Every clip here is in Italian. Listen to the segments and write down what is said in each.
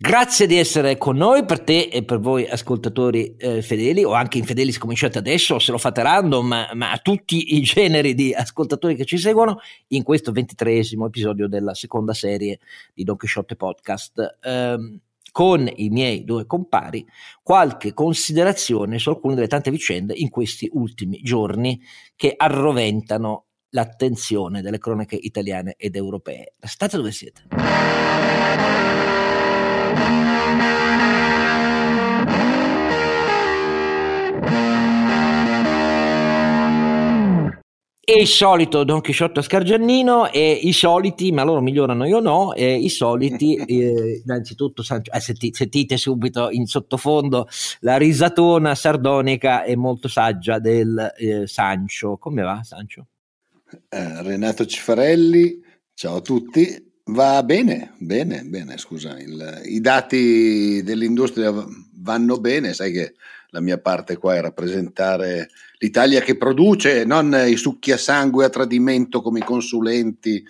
Grazie di essere con noi, per te e per voi ascoltatori eh, fedeli o anche infedeli se cominciate adesso, se lo fate random, ma, a tutti i generi di ascoltatori che ci seguono in questo ventitreesimo episodio della seconda serie di Don Quixote Podcast. Eh, con i miei due compari qualche considerazione su alcune delle tante vicende in questi ultimi giorni che arroventano l'attenzione delle cronache italiane ed europee. State dove siete. E il solito Don Chisciotto Scargiannino e i soliti, ma loro migliorano io no, e i soliti, eh, innanzitutto eh, senti, sentite subito in sottofondo la risatona sardonica e molto saggia del eh, Sancio. Come va Sancio? Eh, Renato Cifarelli, ciao a tutti. Va bene, bene, bene, scusa, il, i dati dell'industria vanno bene, sai che la mia parte qua è rappresentare l'Italia che produce, non i succhi a sangue a tradimento come i consulenti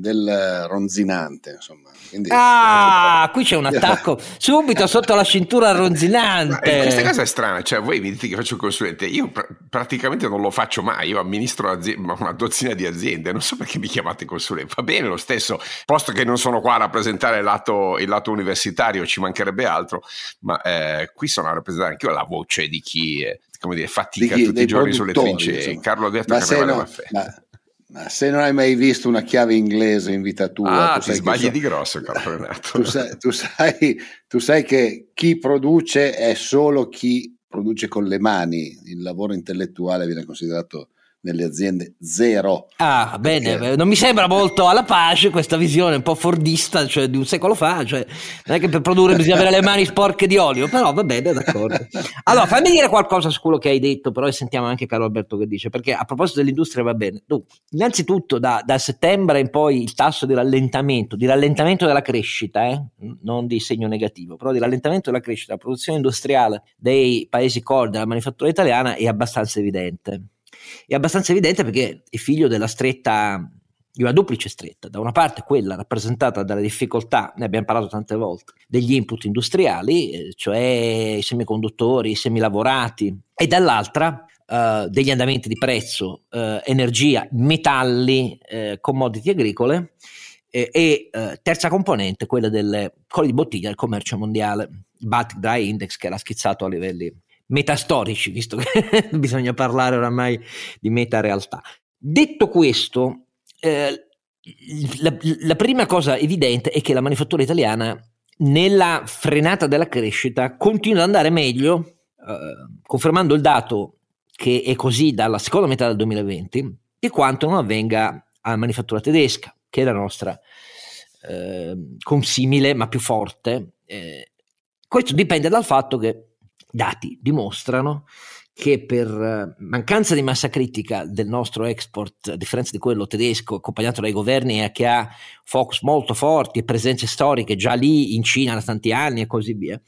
del ronzinante. Insomma. Quindi, ah, eh, qui c'è un attacco subito sotto la cintura ronzinante. Ma questa cosa è strana, cioè voi mi dite che faccio il consulente, io pr- praticamente non lo faccio mai, io amministro una dozzina di aziende, non so perché mi chiamate consulente, va bene lo stesso, posto che non sono qua a rappresentare il lato, il lato universitario, ci mancherebbe altro, ma eh, qui sono a rappresentare anche io la voce di chi... Eh, come dire, fatica chi, tutti i giorni sulle trincee. Carlo Alberto Carnevale no, ma, ma se non hai mai visto una chiave inglese in vita tua, ah, tu ti sbagli so, di grosso, Carlo Renato. Tu sai, tu, sai, tu sai che chi produce è solo chi produce con le mani, il lavoro intellettuale viene considerato nelle aziende zero. Ah, bene, perché... non mi sembra molto alla pace questa visione un po' fordista, cioè di un secolo fa, cioè non è che per produrre bisogna avere le mani sporche di olio, però va bene, d'accordo. Allora, fammi dire qualcosa su quello che hai detto, però e sentiamo anche Carlo Alberto che dice, perché a proposito dell'industria va bene. Dunque, innanzitutto da, da, settembre in poi il tasso di rallentamento, di rallentamento della crescita, eh? non di segno negativo, però di rallentamento della crescita, la produzione industriale dei paesi core della manifattura italiana è abbastanza evidente è abbastanza evidente perché è figlio della stretta, di una duplice stretta, da una parte quella rappresentata dalle difficoltà, ne abbiamo parlato tante volte, degli input industriali, eh, cioè i semiconduttori, i semilavorati, e dall'altra Uh, degli andamenti di prezzo, uh, energia, metalli, uh, commodity agricole e terza componente, quella del colli di bottiglia del commercio mondiale, il Baltic Dry Index che era schizzato a livelli metastorici, visto che bisogna parlare oramai di meta realtà. Detto questo, eh, la, la, prima cosa evidente è che la manifattura italiana nella frenata della crescita continua ad andare meglio, eh, confermando il dato che è così dalla seconda metà del 2020, di quanto non avvenga alla manifattura tedesca, che è la nostra eh, consimile ma più forte. Eh, questo dipende dal fatto che dati dimostrano che per eh, mancanza di massa critica del nostro export, a differenza di quello tedesco, accompagnato dai governi e che ha focus molto forti e presenze storiche già lì in Cina da tanti anni e così via,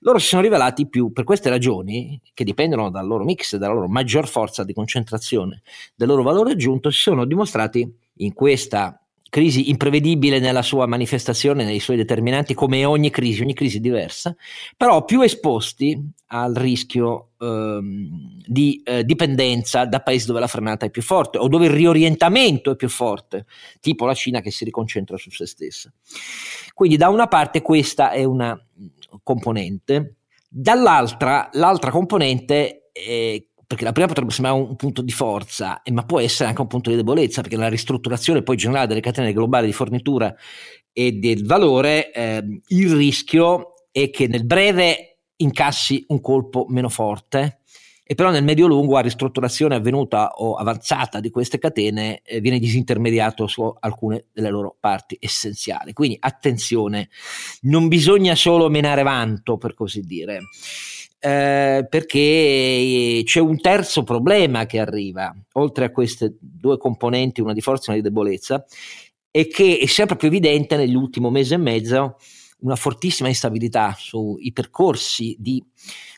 loro si sono rivelati più, per queste ragioni, che dipendono dal loro mix, dalla loro maggior forza di concentrazione, del loro valore aggiunto, si sono dimostrati in questa crisi imprevedibile nella sua manifestazione, nei suoi determinanti, come ogni crisi, ogni crisi diversa, però più esposti al rischio ehm, di eh, dipendenza da paesi dove la frenata è più forte o dove il riorientamento è più forte, tipo la Cina che si riconcentra su se stessa. Quindi da una parte questa è una componente, dall'altra l'altra componente è perché la prima potrebbe sembrare un punto di forza, ma può essere anche un punto di debolezza, perché nella ristrutturazione poi generale delle catene globali di fornitura e del valore, eh, il rischio è che nel breve incassi un colpo meno forte, e però nel medio-lungo a ristrutturazione avvenuta o avanzata di queste catene eh, viene disintermediato su alcune delle loro parti essenziali. Quindi attenzione, non bisogna solo menare vanto, per così dire eh, perché c'è un terzo problema che arriva, oltre a queste due componenti, una di forza e una di debolezza, e che è sempre più evidente nell'ultimo mese e mezzo una fortissima instabilità sui percorsi di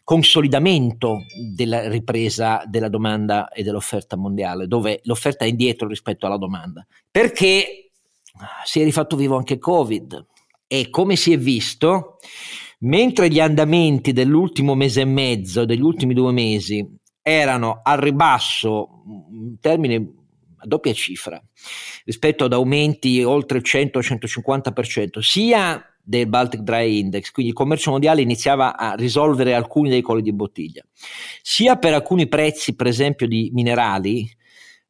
consolidamento della ripresa della domanda e dell'offerta mondiale, dove l'offerta è indietro rispetto alla domanda, perché si è rifatto vivo anche Covid, E come si è visto, mentre gli andamenti dell'ultimo mese e mezzo, degli ultimi due mesi, erano al ribasso, in termini a doppia cifra, rispetto ad aumenti oltre il 100-150%, sia del Baltic Dry Index, quindi il commercio mondiale iniziava a risolvere alcuni dei colli di bottiglia, sia per alcuni prezzi, per esempio, di minerali,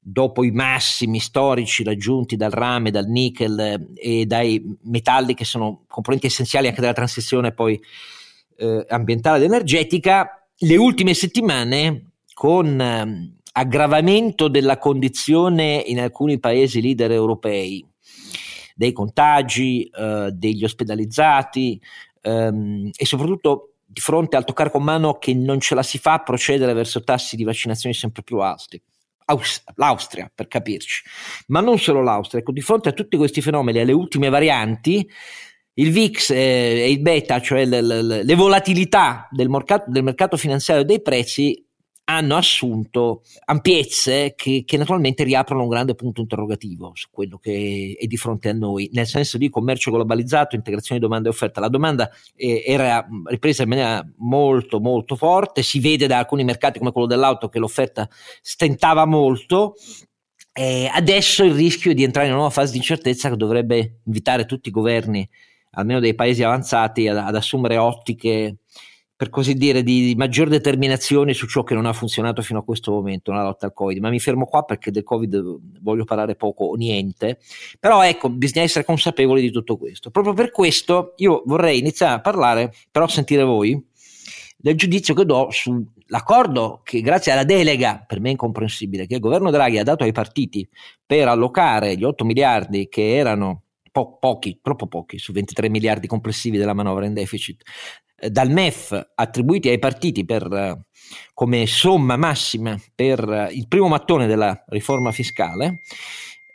dopo i massimi storici raggiunti dal rame, dal nickel eh, e dai metalli che sono componenti essenziali anche della transizione poi eh, ambientale ed energetica, le ultime settimane con eh, aggravamento della condizione in alcuni paesi leader europei dei contagi, eh, degli ospedalizzati ehm, e soprattutto di fronte al toccare con mano che non ce la si fa a procedere verso tassi di vaccinazione sempre più alti. Aus- L'Austria, per capirci, ma non solo l'Austria. Ecco, di fronte a tutti questi fenomeni, alle ultime varianti, il VIX e il beta, cioè le, le, le volatilità del mercato, del mercato finanziario dei prezzi, hanno assunto ampiezze che, che, naturalmente riaprono un grande punto interrogativo su quello che è di fronte a noi, nel senso di commercio globalizzato, integrazione di domanda e offerta. La domanda eh, era ripresa in maniera molto molto forte, si vede da alcuni mercati come quello dell'auto che l'offerta stentava molto. Eh, adesso il rischio di entrare in una nuova fase di incertezza che dovrebbe invitare tutti i governi, almeno dei paesi avanzati, ad, ad assumere ottiche per così dire, di maggior determinazione su ciò che non ha funzionato fino a questo momento nella lotta al Covid. Ma mi fermo qua perché del Covid voglio parlare poco o niente. Però ecco, bisogna essere consapevoli di tutto questo. Proprio per questo io vorrei iniziare a parlare, però sentire voi, del giudizio che do sull'accordo che grazie alla delega, per me incomprensibile, che il governo Draghi ha dato ai partiti per allocare gli 8 miliardi che erano po- pochi, troppo pochi, su 23 miliardi complessivi della manovra in deficit, eh, dal MEF attribuiti ai partiti per, eh, come somma massima per eh, il primo mattone della riforma fiscale.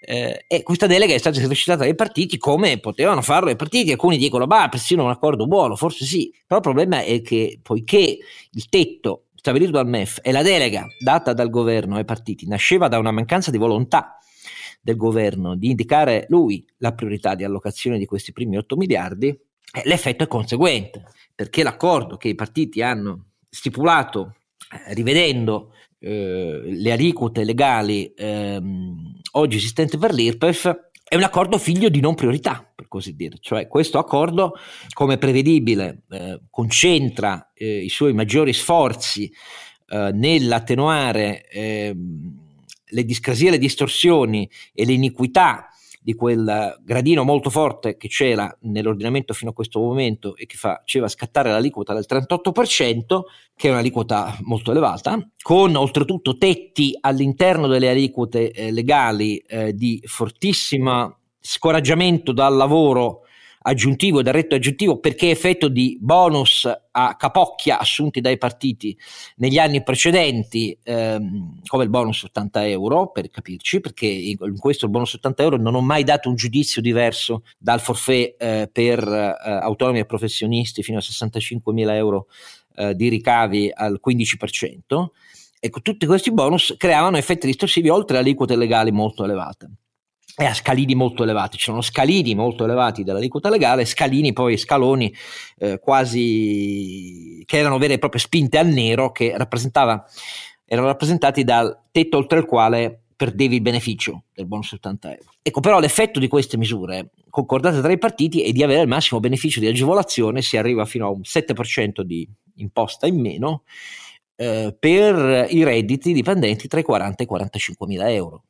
Eh, e questa delega è stata esercitata dai partiti come potevano farlo i partiti. Alcuni dicono, bah, persino un accordo buono, forse sì, però il problema è che poiché il tetto stabilito dal MEF e la delega data dal governo ai partiti nasceva da una mancanza di volontà del governo di indicare lui la priorità di allocazione di questi primi 8 miliardi, eh, l'effetto è conseguente perché l'accordo che i partiti hanno stipulato eh, rivedendo eh, le aliquote legali ehm, oggi esistenti per l'IRPEF è un accordo figlio di non priorità, per così dire. Cioè questo accordo, come prevedibile, eh, concentra eh, i suoi maggiori sforzi eh, nell'attenuare ehm, le discrasie, le distorsioni e le iniquità di quel gradino molto forte che c'era nell'ordinamento fino a questo momento e che faceva scattare l'aliquota del 38%, che è un'aliquota molto elevata, con oltretutto tetti all'interno delle aliquote eh, legali eh, di fortissimo scoraggiamento dal lavoro aggiuntivo del reddito aggiuntivo perché effetto di bonus a capocchia assunti dai partiti negli anni precedenti, ehm, come il bonus 80 euro, per capirci, perché in questo bonus 80 euro non ho mai dato un giudizio diverso dal forfè eh, per eh, autonomi e professionisti fino a 65 mila euro eh, di ricavi al 15%. Ecco, tutti questi bonus creavano effetti distorsivi oltre a aliquote legali molto elevate e a scalini molto elevati. Ci sono scalini molto elevati dell'aliquota legale, scalini poi scaloni eh, quasi che erano vere e proprie spinte al nero che erano rappresentati dal tetto oltre il quale perdevi il beneficio del bonus 80 euro. Ecco, però l'effetto di queste misure concordate tra i partiti è di avere il massimo beneficio di agevolazione, si arriva fino a un 7% di imposta in meno eh, per i redditi dipendenti tra i 40 e i 45 mila euro.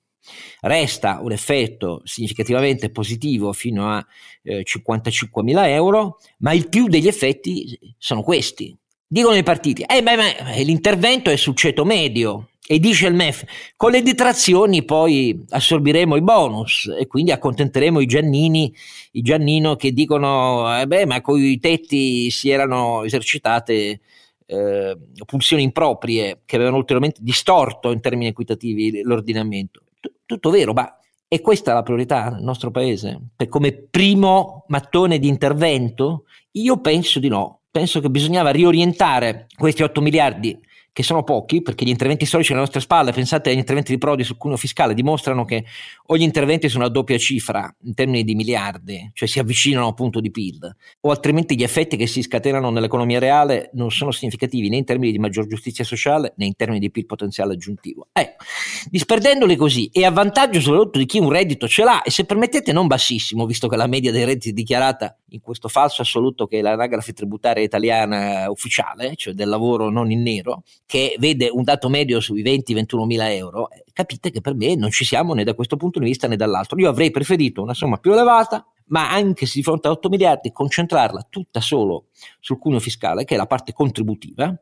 Resta un effetto significativamente positivo fino a eh, 55.000 euro, ma il più degli effetti sono questi. Dicono i partiti, eh, beh, beh, l'intervento è sul ceto medio e dice il MEF, con le detrazioni poi assorbiremo i bonus e quindi accontenteremo i Giannini, i Giannino che dicono, eh beh, ma con i tetti si erano esercitate eh, pulsioni improprie che avevano ulteriormente distorto in termini equitativi l'ordinamento tutto vero, ma è questa la priorità nel nostro paese? Per come primo mattone di intervento? Io penso di no. Penso che bisognava riorientare questi 8 miliardi che sono pochi, perché gli interventi storici alle nostre spalle, pensate agli interventi di Prodi sul cuneo fiscale, dimostrano che o gli interventi sono a doppia cifra in termini di miliardi, cioè si avvicinano a punto di PIL, o altrimenti gli effetti che si scatenano nell'economia reale non sono significativi né in termini di maggior giustizia sociale né in termini di PIL potenziale aggiuntivo. Ecco, disperdendoli così e a vantaggio soprattutto di chi un reddito ce l'ha e se permettete non bassissimo, visto che la media dei redditi dichiarata in questo falso assoluto che è l'anagrafe tributaria italiana ufficiale, cioè del lavoro non in nero, che vede un dato medio sui 20-21 mila euro, eh, capite che per me non ci siamo né da questo punto di vista né dall'altro. Io avrei preferito una somma più elevata, ma anche se di fronte a 8 miliardi concentrarla tutta solo sul cuneo fiscale, che è la parte contributiva,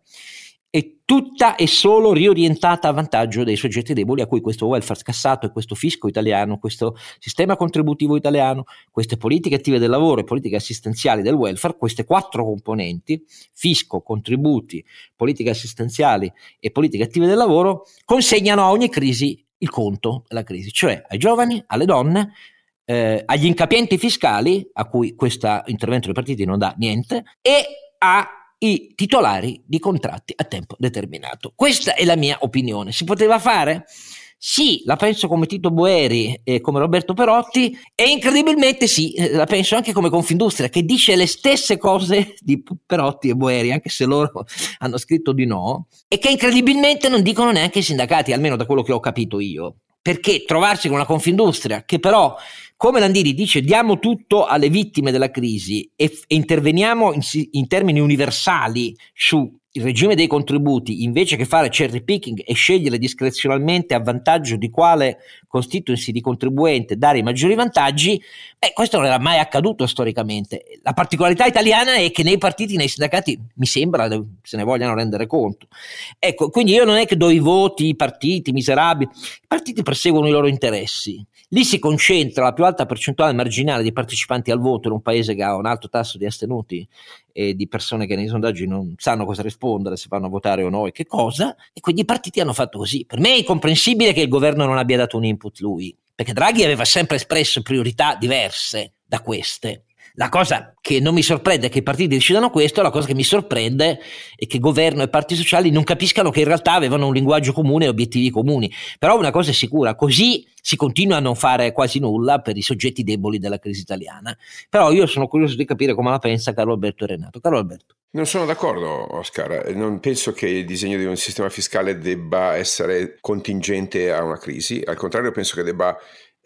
è tutta e solo riorientata a vantaggio dei soggetti deboli a cui questo welfare scassato e questo fisco italiano, questo sistema contributivo italiano, queste politiche attive del lavoro e politiche assistenziali del welfare, queste quattro componenti, fisco, contributi, politiche assistenziali e politiche attive del lavoro, consegnano a ogni crisi il conto della crisi, cioè ai giovani, alle donne, eh, agli incapienti fiscali, a cui questo intervento dei partiti non dà niente, e a i titolari di contratti a tempo determinato. Questa è la mia opinione. Si poteva fare? Sì, la penso come Tito Boeri e come Roberto Perotti e incredibilmente sì, eh, la penso anche come Confindustria che dice le stesse cose di Perotti e Boeri, anche se loro hanno scritto di no, e che incredibilmente non dicono neanche i sindacati, almeno da quello che ho capito io. Perché trovarsi con una Confindustria che però come Landini dice, diamo tutto alle vittime della crisi e, e interveniamo in, in, termini universali sul regime dei contributi, invece che fare cherry picking e scegliere discrezionalmente a vantaggio di quale constituency di contribuente dare i maggiori vantaggi, beh, questo non era mai accaduto storicamente. La particolarità italiana è che nei partiti, nei sindacati, mi sembra se ne vogliano rendere conto. Ecco, quindi io non è che do i voti, i partiti miserabili, i partiti perseguono i loro interessi Lì si concentra la più alta percentuale marginale di partecipanti al voto in un paese che ha un alto tasso di astenuti e di persone che nei sondaggi non sanno cosa rispondere, se vanno a votare o no e che cosa, e quindi i partiti hanno fatto così. Per me è incomprensibile che il governo non abbia dato un input lui, perché Draghi aveva sempre espresso priorità diverse da queste. La cosa che non mi sorprende è che i partiti decidano questo, la cosa che mi sorprende è che governo e partiti sociali non capiscano che in realtà avevano un linguaggio comune e obiettivi comuni. Però una cosa è sicura, così si continua a non fare quasi nulla per i soggetti deboli della crisi italiana. Però io sono curioso di capire come la pensa Carlo Alberto e Renato. Carlo Alberto. Non sono d'accordo, Oscar. Non penso che il disegno di un sistema fiscale debba essere contingente a una crisi. Al contrario, penso che debba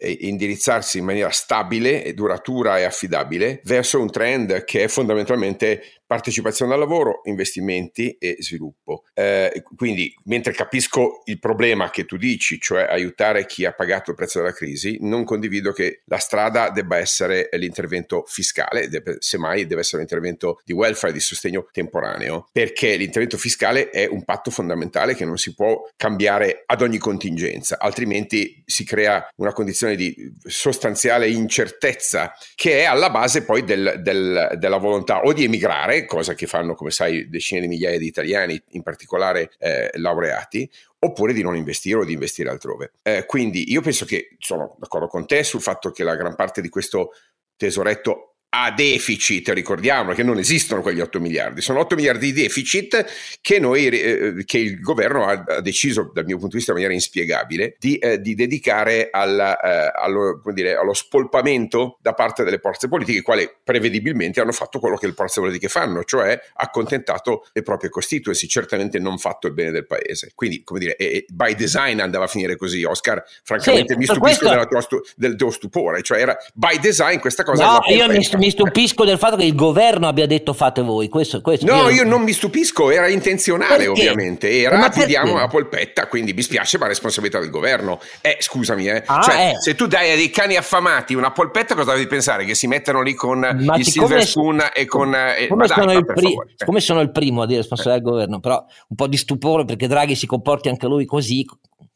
indirizzarsi in maniera stabile, duratura e affidabile verso un trend che è fondamentalmente partecipazione al lavoro, investimenti e sviluppo. Eh, quindi, mentre capisco il problema che tu dici, cioè aiutare chi ha pagato il prezzo della crisi, non condivido che la strada debba essere l'intervento fiscale, deve, semmai deve essere un intervento di welfare, di sostegno temporaneo, perché l'intervento fiscale è un patto fondamentale che non si può cambiare ad ogni contingenza, altrimenti si crea una condizione di sostanziale incertezza che è alla base poi del, del, della volontà o di emigrare, fare, cosa che fanno, come sai, decine di migliaia di italiani, in particolare eh, laureati, oppure di non investire o di investire altrove. Eh, quindi io penso che sono d'accordo con te sul fatto che la gran parte di questo tesoretto a deficit, ricordiamo che non esistono quegli 8 miliardi, sono 8 miliardi di deficit che, noi, eh, che il governo ha, ha, deciso, dal mio punto di vista in maniera inspiegabile, di, eh, di dedicare alla, eh, allo, dire, allo, spolpamento da parte delle forze politiche, quali prevedibilmente hanno fatto quello che le forze politiche fanno, cioè accontentato le proprie constituency, certamente non fatto il bene del paese. Quindi, come dire, by design andava a finire così, Oscar, francamente sì, mi stupisco questo... stu- del tuo stupore, cioè era by design questa cosa. No, io mi, mi stupisco del fatto che il governo abbia detto fate voi. Questo, questo no, io... io non mi stupisco, era intenzionale perché? ovviamente. Era ti diamo la polpetta, quindi mi spiace, ma responsabilità del governo. Eh, scusami, eh. Ah, cioè, eh. se tu dai a dei cani affamati una polpetta, cosa devi pensare? Che si mettono lì con ma il silver spoon e con... Eh, come, sono dai, pri- come sono il primo a dire responsabilità del governo, però un po' di stupore perché Draghi si comporti anche lui così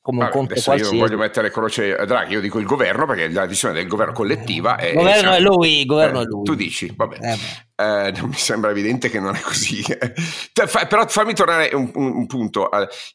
come un conto qualsiasi. Io non voglio mettere croce a Draghi, io dico il governo perché la decisione del governo collettiva è... Il governo è lui, il governo eh, è lui. Tu dici, vabbè. Eh, eh, non mi sembra evidente che non è così. Però fammi tornare un, un, un, punto.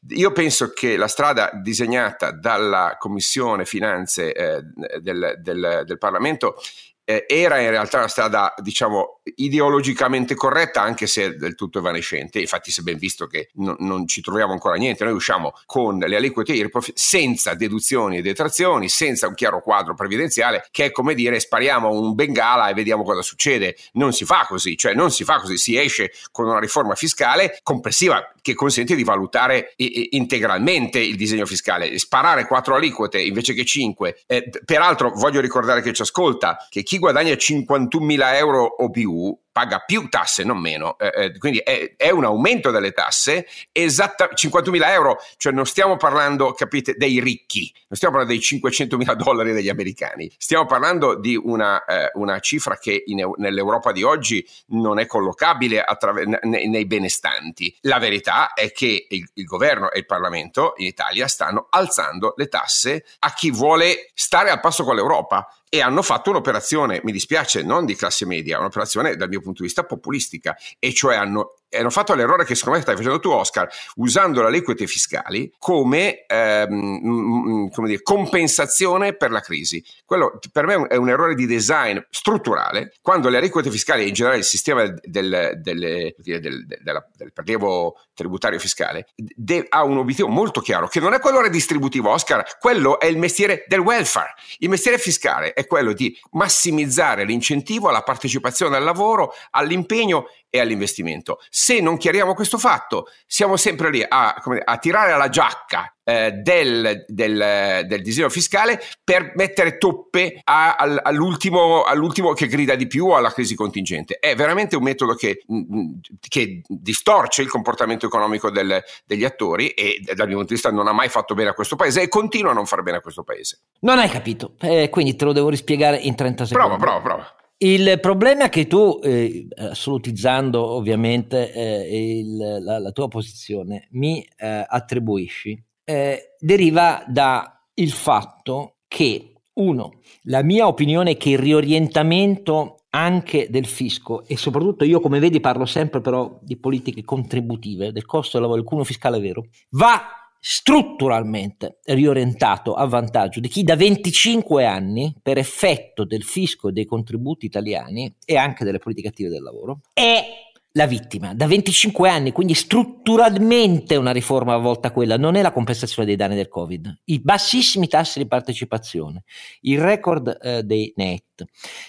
Io penso che la strada disegnata dalla Commissione Finanze eh, del, del, del Parlamento eh, era in realtà una strada, diciamo, ideologicamente corretta, anche se del tutto evanescente. Infatti, si è ben visto che no, non ci troviamo ancora niente. Noi usciamo con le aliquote IRPEF senza deduzioni e detrazioni, senza un chiaro quadro previdenziale, che è come dire spariamo un bengala e vediamo cosa succede. Non si fa così, cioè non si fa così, si esce con una riforma fiscale complessiva che consente di valutare integralmente il disegno fiscale. Sparare quattro aliquote invece che cinque. Eh, peraltro voglio ricordare che ci ascolta che chi guadagna 51.000 euro o più paga più tasse, non meno, eh, eh, quindi è, è, un aumento delle tasse, esatta 50.000 euro, cioè non stiamo parlando, capite, dei ricchi, non stiamo parlando dei 500.000 dollari degli americani, stiamo parlando di una, eh, una cifra che in, nell'Europa di oggi non è collocabile attraver- nei, nei, benestanti. La verità è che il, il governo e il Parlamento in Italia stanno alzando le tasse a chi vuole stare al passo con l'Europa e hanno fatto un'operazione, mi dispiace, non di classe media, un'operazione dal mio punto di vista populistica, e cioè hanno hanno fatto l'errore che secondo me stai facendo tu Oscar, usando le aliquote fiscali come, ehm, come dire, compensazione per la crisi. Quello per me è un errore di design strutturale, quando le aliquote fiscali e in generale il sistema del, del, del, del, prelievo tributario fiscale de- ha un obiettivo molto chiaro, che non è quello redistributivo Oscar, quello è il mestiere del welfare. Il mestiere fiscale è quello di massimizzare l'incentivo alla partecipazione al lavoro, all'impegno e all'investimento. Se non chiariamo questo fatto, siamo sempre lì a, a tirare alla giacca eh, del, del, del, disegno fiscale per mettere toppe a, all'ultimo, all'ultimo, che grida di più alla crisi contingente. È veramente un metodo che, mm, mm, che distorce il comportamento economico del, degli attori e dal mio punto di vista non ha mai fatto bene a questo paese e continua a non far bene a questo paese. Non hai capito, eh, quindi te lo devo rispiegare in 30 secondi. Prova, prova, prova. Il problema è che tu, eh, assolutizzando ovviamente eh, il, la, la, tua posizione, mi eh, attribuisci, eh, deriva dal fatto che, uno, la mia opinione è che il riorientamento anche del fisco e soprattutto io come vedi parlo sempre però di politiche contributive, del costo del lavoro, del cuneo fiscale vero, va strutturalmente riorientato a vantaggio di chi da 25 anni, per effetto del fisco e dei contributi italiani e anche delle politiche attive del lavoro, è la vittima. Da 25 anni, quindi strutturalmente una riforma volta a quella, non è la compensazione dei danni del Covid, i bassissimi tassi di partecipazione, il record eh, dei net,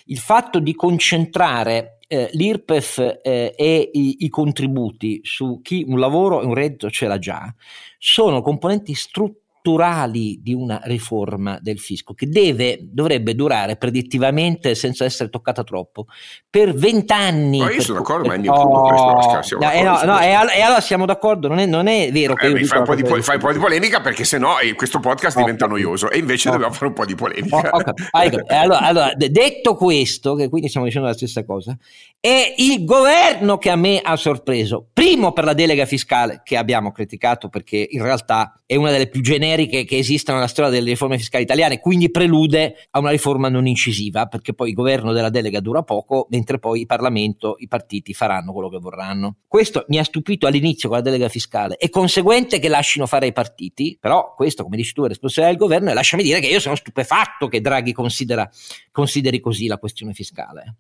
il fatto di concentrare eh, l'IRPEF eh, e i, i, contributi su chi un lavoro e un reddito ce l'ha già, sono componenti strutturali strutturali di una riforma del fisco che deve, dovrebbe durare predittivamente senza essere toccata troppo per vent'anni. Ma io sono d'accordo, ma è il mio punto questo, Oscar. Siamo no, no, no, e, allora siamo d'accordo, non è, non è vero che... Eh, fai, un po di, fai un po' di polemica perché sennò eh, questo podcast okay. diventa noioso e invece okay. dobbiamo fare un po' di polemica. Okay. allora, allora, detto questo, che quindi stiamo dicendo la stessa cosa, è il governo che a me ha sorpreso. Primo per la delega fiscale che abbiamo criticato perché in realtà è una delle più generiche generiche che esistono nella storia delle riforme fiscali italiane, quindi prelude a una riforma non incisiva, perché poi il governo della delega dura poco, mentre poi il Parlamento, i partiti faranno quello che vorranno. Questo mi ha stupito all'inizio con la delega fiscale. È conseguente che lasciano fare i partiti, però questo, come dici tu, è responsabilità del governo e lasciami dire che io sono stupefatto che Draghi considera, consideri così la questione fiscale.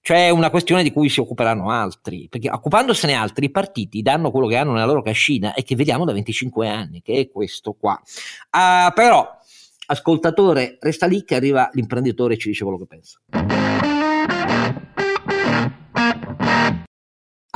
Cioè è una questione di cui si occuperanno altri, perché occupandosene altri i partiti danno quello che hanno nella loro cascina e che vediamo da 25 anni, che è questo qua. Uh, però, ascoltatore, resta lì che arriva l'imprenditore e ci dice quello che pensa.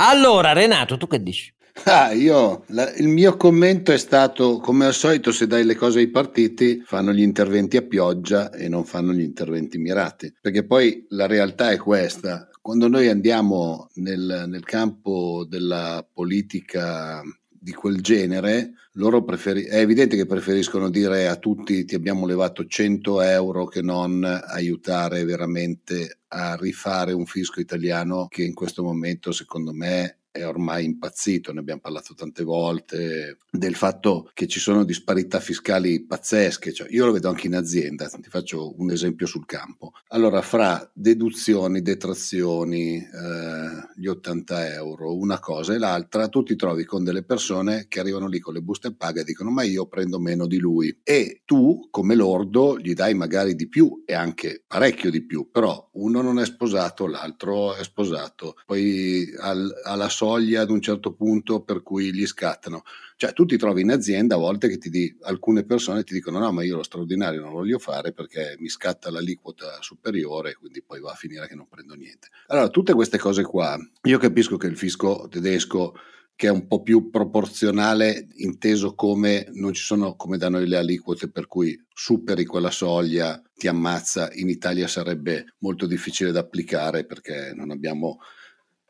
Allora, Renato, tu che dici? Ah, io, la, il mio commento è stato, come al solito, se dai le cose ai partiti, fanno gli interventi a pioggia e non fanno gli interventi mirati. Perché poi la realtà è questa. Quando noi andiamo nel, nel campo della politica di quel genere, loro preferi- è evidente che preferiscono dire a tutti ti abbiamo levato 100 euro che non aiutare veramente a rifare un fisco italiano che in questo momento secondo me è ormai impazzito, ne abbiamo parlato tante volte, del fatto che ci sono disparità fiscali pazzesche, cioè, io lo vedo anche in azienda, ti faccio un esempio sul campo. Allora, fra deduzioni, detrazioni, eh, gli 80 euro, una cosa e l'altra, tu ti trovi con delle persone che arrivano lì con le buste paga e dicono ma io prendo meno di lui e tu come lordo gli dai magari di più e anche parecchio di più, però uno non è sposato, l'altro è sposato, poi al, alla soglia ad un certo punto per cui gli scattano. Cioè tu ti trovi in azienda a volte che ti di, alcune persone ti dicono no ma io lo straordinario non lo voglio fare perché mi scatta l'aliquota superiore quindi poi va a finire che non prendo niente. Allora tutte queste cose qua, io capisco che il fisco tedesco che è un po' più proporzionale, inteso come non ci sono come da noi le aliquote per cui superi quella soglia, ti ammazza, in Italia sarebbe molto difficile da applicare perché non abbiamo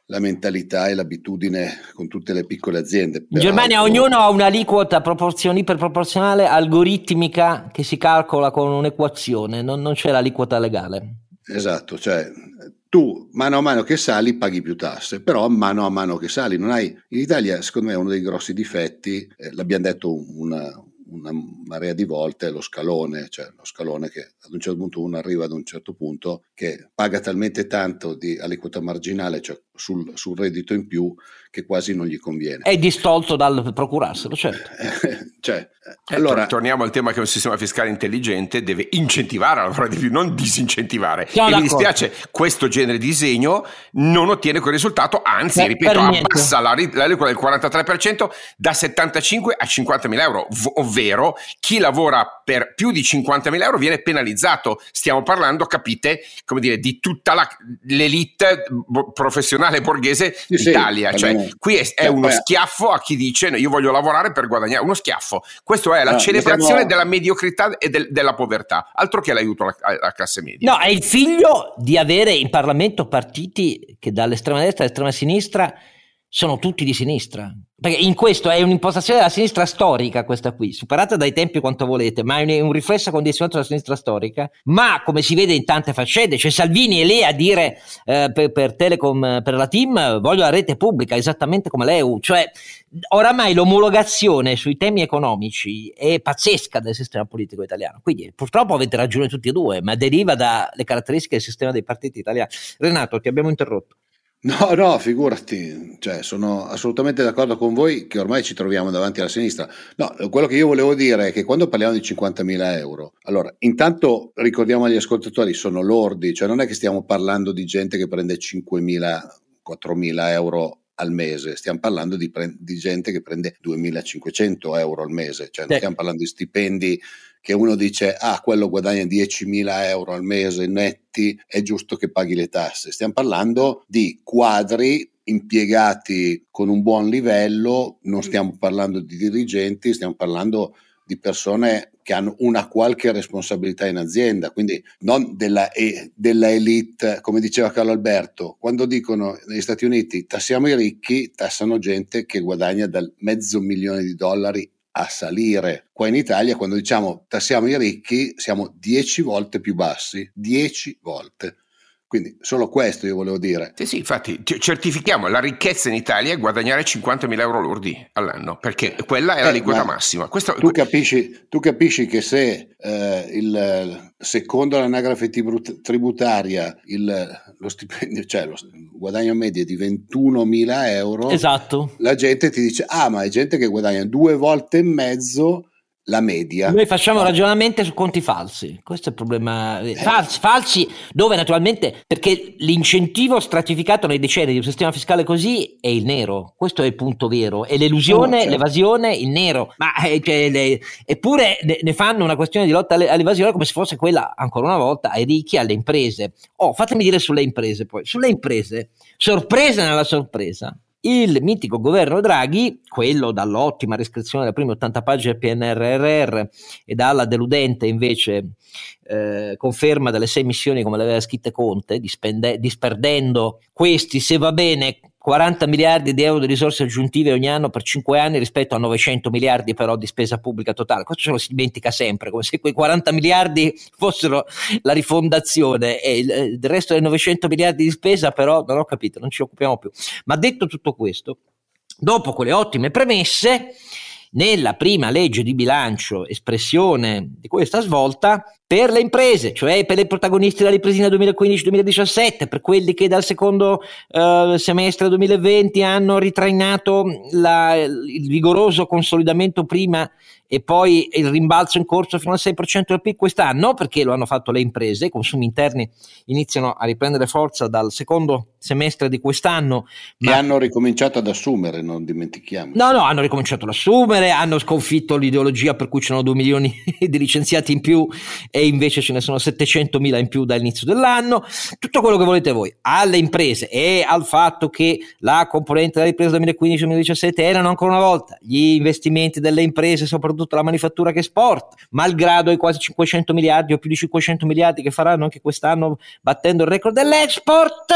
la mentalità e l'abitudine con tutte le piccole aziende. In Germania ognuno ha un'aliquota proporzionale, iperproporzionale algoritmica che si calcola con un'equazione, non, non c'è l'aliquota legale. Esatto, cioè tu mano a mano che sali paghi più tasse, però mano a mano che sali non hai... In Italia secondo me uno dei grossi difetti, eh, l'abbiamo detto una, una marea di volte lo scalone, cioè lo scalone che ad un certo punto uno arriva ad un certo punto che paga talmente tanto di aliquota marginale, cioè sul, sul reddito in più, che quasi non gli conviene. È distolto dal procurarselo, certo. cioè, eh, allora, torniamo al tema che un sistema fiscale intelligente deve incentivare a lavorare di più, non disincentivare. Siamo e mi dispiace, questo genere di disegno non ottiene quel risultato, anzi, Beh, ripeto, abbassa la, l'aliquota del 43% da 75 a 50 mila euro, ovvero chi lavora per più di 50 mila euro viene penalizzato. Stiamo parlando, capite, come dire, di tutta la, l'elite professionale borghese sì, d'Italia. Sì, cioè, qui è, è uno schiaffo a chi dice io voglio lavorare per guadagnare, uno schiaffo. Questo è la no, celebrazione siamo... della mediocrità e del, della povertà, altro che l'aiuto alla, alla, classe media. No, è il figlio di avere in Parlamento partiti che dall'estrema destra all'estrema sinistra sono tutti di sinistra. Perché in questo è un'impostazione della sinistra storica questa qui, superata dai tempi quanto volete, ma è un riflesso condizionato dalla sinistra storica, ma come si vede in tante faccende, c'è Salvini è lì a dire eh, per, per, Telecom, per la team, voglio la rete pubblica, esattamente come l'EU, cioè oramai l'omologazione sui temi economici è pazzesca del sistema politico italiano, quindi purtroppo avete ragione tutti e due, ma deriva dalle caratteristiche del sistema dei partiti italiani. Renato, ti abbiamo interrotto. No, no, figurati, cioè, sono assolutamente d'accordo con voi che ormai ci troviamo davanti alla sinistra. No, quello che io volevo dire è che quando parliamo di 50.000 euro, allora, intanto ricordiamo agli ascoltatori, sono lordi, cioè non è che stiamo parlando di gente che prende 5.000, 4.000 euro al mese, stiamo parlando di, pre- di gente che prende 2.500 euro al mese, cioè non stiamo parlando di stipendi che uno dice ah quello guadagna 10.000 euro al mese netti, è giusto che paghi le tasse. Stiamo parlando di quadri impiegati con un buon livello, non stiamo parlando di dirigenti, stiamo parlando di persone che hanno una qualche responsabilità in azienda, quindi non della, della, elite, come diceva Carlo Alberto, quando dicono negli Stati Uniti tassiamo i ricchi, tassano gente che guadagna dal mezzo milione di dollari a salire. Qua in Italia, quando diciamo tassiamo i ricchi, siamo dieci volte più bassi, dieci volte. Quindi solo questo io volevo dire. Sì, sì, infatti certifichiamo la ricchezza in Italia è guadagnare 50.000 euro lordi all'anno, perché quella è la eh, massima. Questo... Tu, capisci, tu, capisci, che se eh, il, secondo l'anagrafe tributaria il, lo stipendio, cioè lo guadagno medio è di 21.000 euro, esatto. la gente ti dice, ah ma è gente che guadagna due volte e mezzo la media. Noi facciamo ragionamenti su conti falsi, questo è il problema. Eh. Falsi, falsi, dove naturalmente, perché l'incentivo stratificato nei decenni di un sistema fiscale così è il nero, questo è il punto vero, e l'elusione, oh, certo. l'evasione, il nero. Ma eh, cioè, le, eppure ne, ne, fanno una questione di lotta all'evasione come se fosse quella, ancora una volta, ai ricchi, alle imprese. Oh, fatemi dire sulle imprese poi. Sulle imprese, sorpresa nella sorpresa il mitico governo Draghi, quello dall'ottima descrizione delle prime 80 pagine del PNRR e dalla deludente invece eh, conferma delle sei missioni come le aveva scritte Conte, disperdendo questi, se va bene, 40 miliardi di euro di risorse aggiuntive ogni anno per 5 anni rispetto a 900 miliardi però di spesa pubblica totale. Questo ce lo si dimentica sempre, come se quei 40 miliardi fossero la rifondazione e il, il resto dei 900 miliardi di spesa però non ho capito, non ci occupiamo più. Ma detto tutto questo, dopo quelle ottime premesse, nella prima legge di bilancio, espressione di questa svolta, per le imprese, cioè per i protagonisti della ripresina 2015-2017, per quelli che dal secondo uh, semestre 2020 hanno ritrainato la, il vigoroso consolidamento prima e poi il rimbalzo in corso fino al 6% del PIL quest'anno, perché lo hanno fatto le imprese, i consumi interni iniziano a riprendere forza dal secondo semestre di quest'anno. Ma... E hanno ricominciato ad assumere, non dimentichiamo. No, no, hanno ricominciato ad assumere, hanno sconfitto l'ideologia per cui c'erano 2 milioni di licenziati in più e invece ce ne sono 700 mila in più dall'inizio dell'anno. Tutto quello che volete voi, alle imprese e al fatto che la componente della ripresa 2015-2017 erano ancora una volta gli investimenti delle imprese, soprattutto soprattutto la manifattura che esporta, malgrado i quasi 500 miliardi o più di 500 miliardi che faranno anche quest'anno battendo il record dell'export.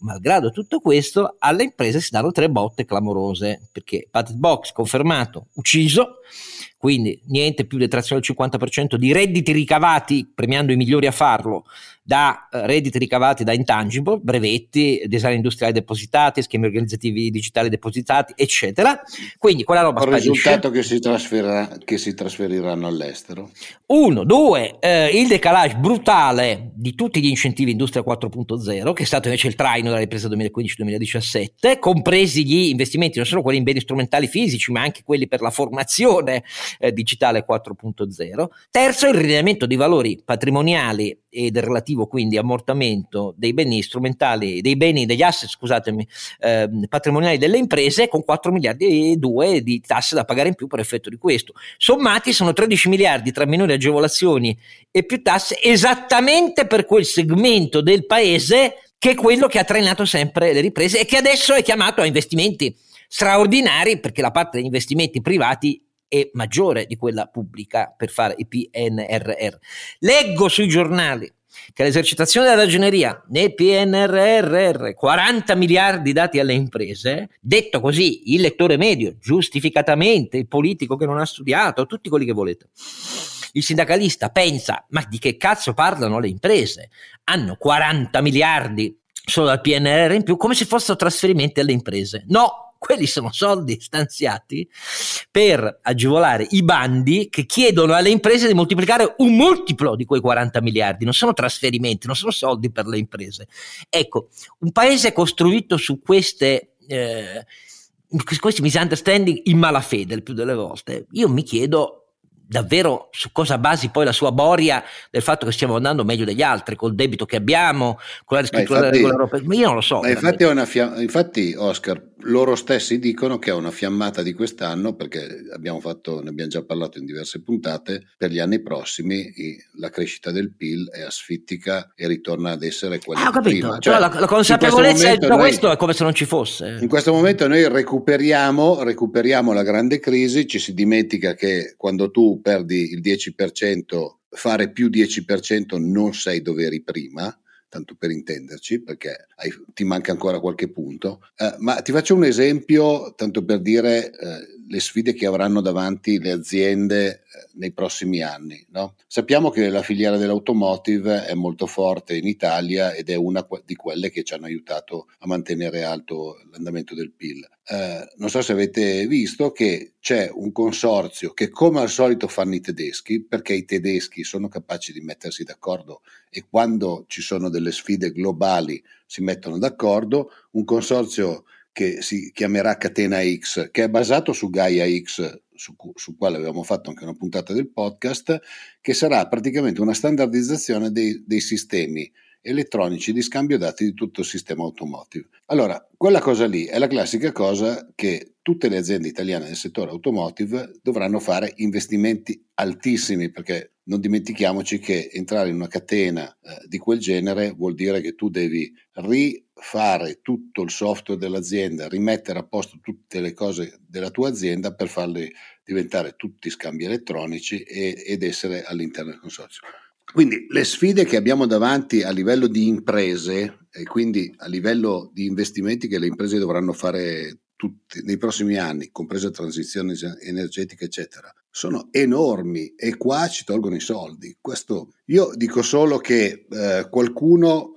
Malgrado tutto questo, alle imprese si danno tre botte clamorose, perché Patent Box confermato, ucciso, quindi niente più detrazione del 50% di redditi ricavati, premiando i migliori a farlo, da eh, redditi ricavati da intangible, brevetti, design industriali depositati, schemi organizzativi digitali depositati, eccetera. Quindi quella roba Il risultato che si, che si, trasferiranno all'estero. Uno, due, eh, il decalage brutale di tutti gli incentivi Industria 4.0, che è stato invece il traino della ripresa 2015-2017, compresi gli investimenti non solo quelli in beni strumentali fisici, ma anche quelli per la formazione eh, digitale 4.0. Terzo, il rinnovamento di valori patrimoniali e del relativo quindi ammortamento dei beni strumentali, dei beni, degli asset, scusatemi, eh, patrimoniali delle imprese con 4 miliardi e 2 di tasse da pagare in più per effetto di questo. Sommati sono 13 miliardi tra minori agevolazioni e più tasse esattamente per quel segmento del paese che è quello che ha trainato sempre le riprese e che adesso è chiamato a investimenti straordinari perché la parte degli investimenti privati è maggiore di quella pubblica per fare i PNRR. Leggo sui giornali che l'esercitazione della ragioneria nel PNRR 40 miliardi dati alle imprese, detto così il lettore medio, giustificatamente il politico che non ha studiato, tutti quelli che volete. Il sindacalista pensa, ma di che cazzo parlano le imprese? Hanno 40 miliardi solo dal PNRR in più, come se fossero trasferimenti alle imprese. No, quelli sono soldi stanziati per agevolare i bandi che chiedono alle imprese di moltiplicare un multiplo di quei 40 miliardi, non sono trasferimenti, non sono soldi per le imprese. Ecco, un paese costruito su queste... Eh, questi misunderstanding in malafede il più delle volte, io mi chiedo davvero su cosa basi poi la sua boria del fatto che stiamo andando meglio degli altri, col debito che abbiamo, con la scrittura della regola europea. Ma io non lo so. Infatti, fia- infatti, Oscar, loro stessi dicono che è una fiammata di quest'anno, perché abbiamo fatto, ne abbiamo già parlato in diverse puntate, per gli anni prossimi la crescita del PIL è asfittica e ritorna ad essere quella ah, ho capito. prima. Cioè, la, la consapevolezza di tutto questo è come se non ci fosse. In questo momento noi recuperiamo, recuperiamo la grande crisi, ci si dimentica che quando tu perdi il 10%, fare più 10% non sei dove eri prima, tanto per intenderci, perché hai, ti manca ancora qualche punto. Eh, ma ti faccio un esempio, tanto per dire eh, le sfide che avranno davanti le aziende nei prossimi anni. No? Sappiamo che la filiera dell'automotive è molto forte in Italia ed è una di quelle che ci hanno aiutato a mantenere alto l'andamento del PIL. Eh, non so se avete visto che c'è un consorzio che come al solito fanno i tedeschi, perché i tedeschi sono capaci di mettersi d'accordo e quando ci sono delle sfide globali si mettono d'accordo, un consorzio che si chiamerà Catena X, che è basato su Gaia X, su, su quale avevamo fatto anche una puntata del podcast, che sarà praticamente una standardizzazione dei, dei sistemi elettronici di scambio dati di tutto il sistema automotive. Allora, quella cosa lì è la classica cosa che tutte le aziende italiane del settore automotive dovranno fare investimenti altissimi perché non dimentichiamoci che entrare in una catena eh, di quel genere vuol dire che tu devi rifare tutto il software dell'azienda, rimettere a posto tutte le cose della tua azienda per farli diventare tutti scambi elettronici e, ed essere all'interno del consorzio. Quindi le sfide che abbiamo davanti a livello di imprese e quindi a livello di investimenti che le imprese dovranno fare tutti, nei prossimi anni, compresa transizione energetica, eccetera, sono enormi e qua ci tolgono i soldi. Questo, io dico solo che eh, qualcuno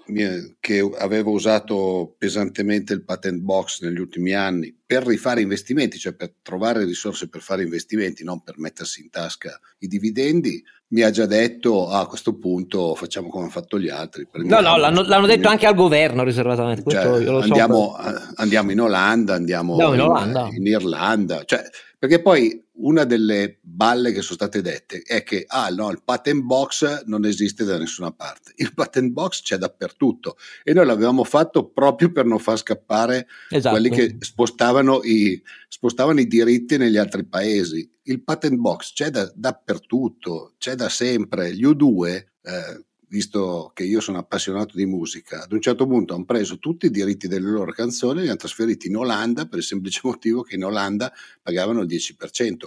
che aveva usato pesantemente il patent box negli ultimi anni per rifare investimenti, cioè per trovare risorse per fare investimenti, non per mettersi in tasca i dividendi, mi ha già detto ah, a questo punto facciamo come hanno fatto gli altri. No, no, l'hanno, l'hanno, detto anche al governo riservatamente. Cioè, andiamo, so. andiamo, in Olanda, andiamo no, in, in, in, Irlanda, cioè, perché poi una delle balle che sono state dette è che ah, no, il patent box non esiste da nessuna parte. Il patent box c'è dappertutto e noi l'avevamo fatto proprio per non far scappare esatto. quelli che spostavano i, spostavano i, diritti negli altri paesi. Il patent box c'è da, dappertutto, c'è da sempre. Gli U2, eh, visto che io sono appassionato di musica, ad un certo punto hanno preso tutti i diritti delle loro canzoni e li hanno trasferiti in Olanda per il semplice motivo che in Olanda pagavano il 10%.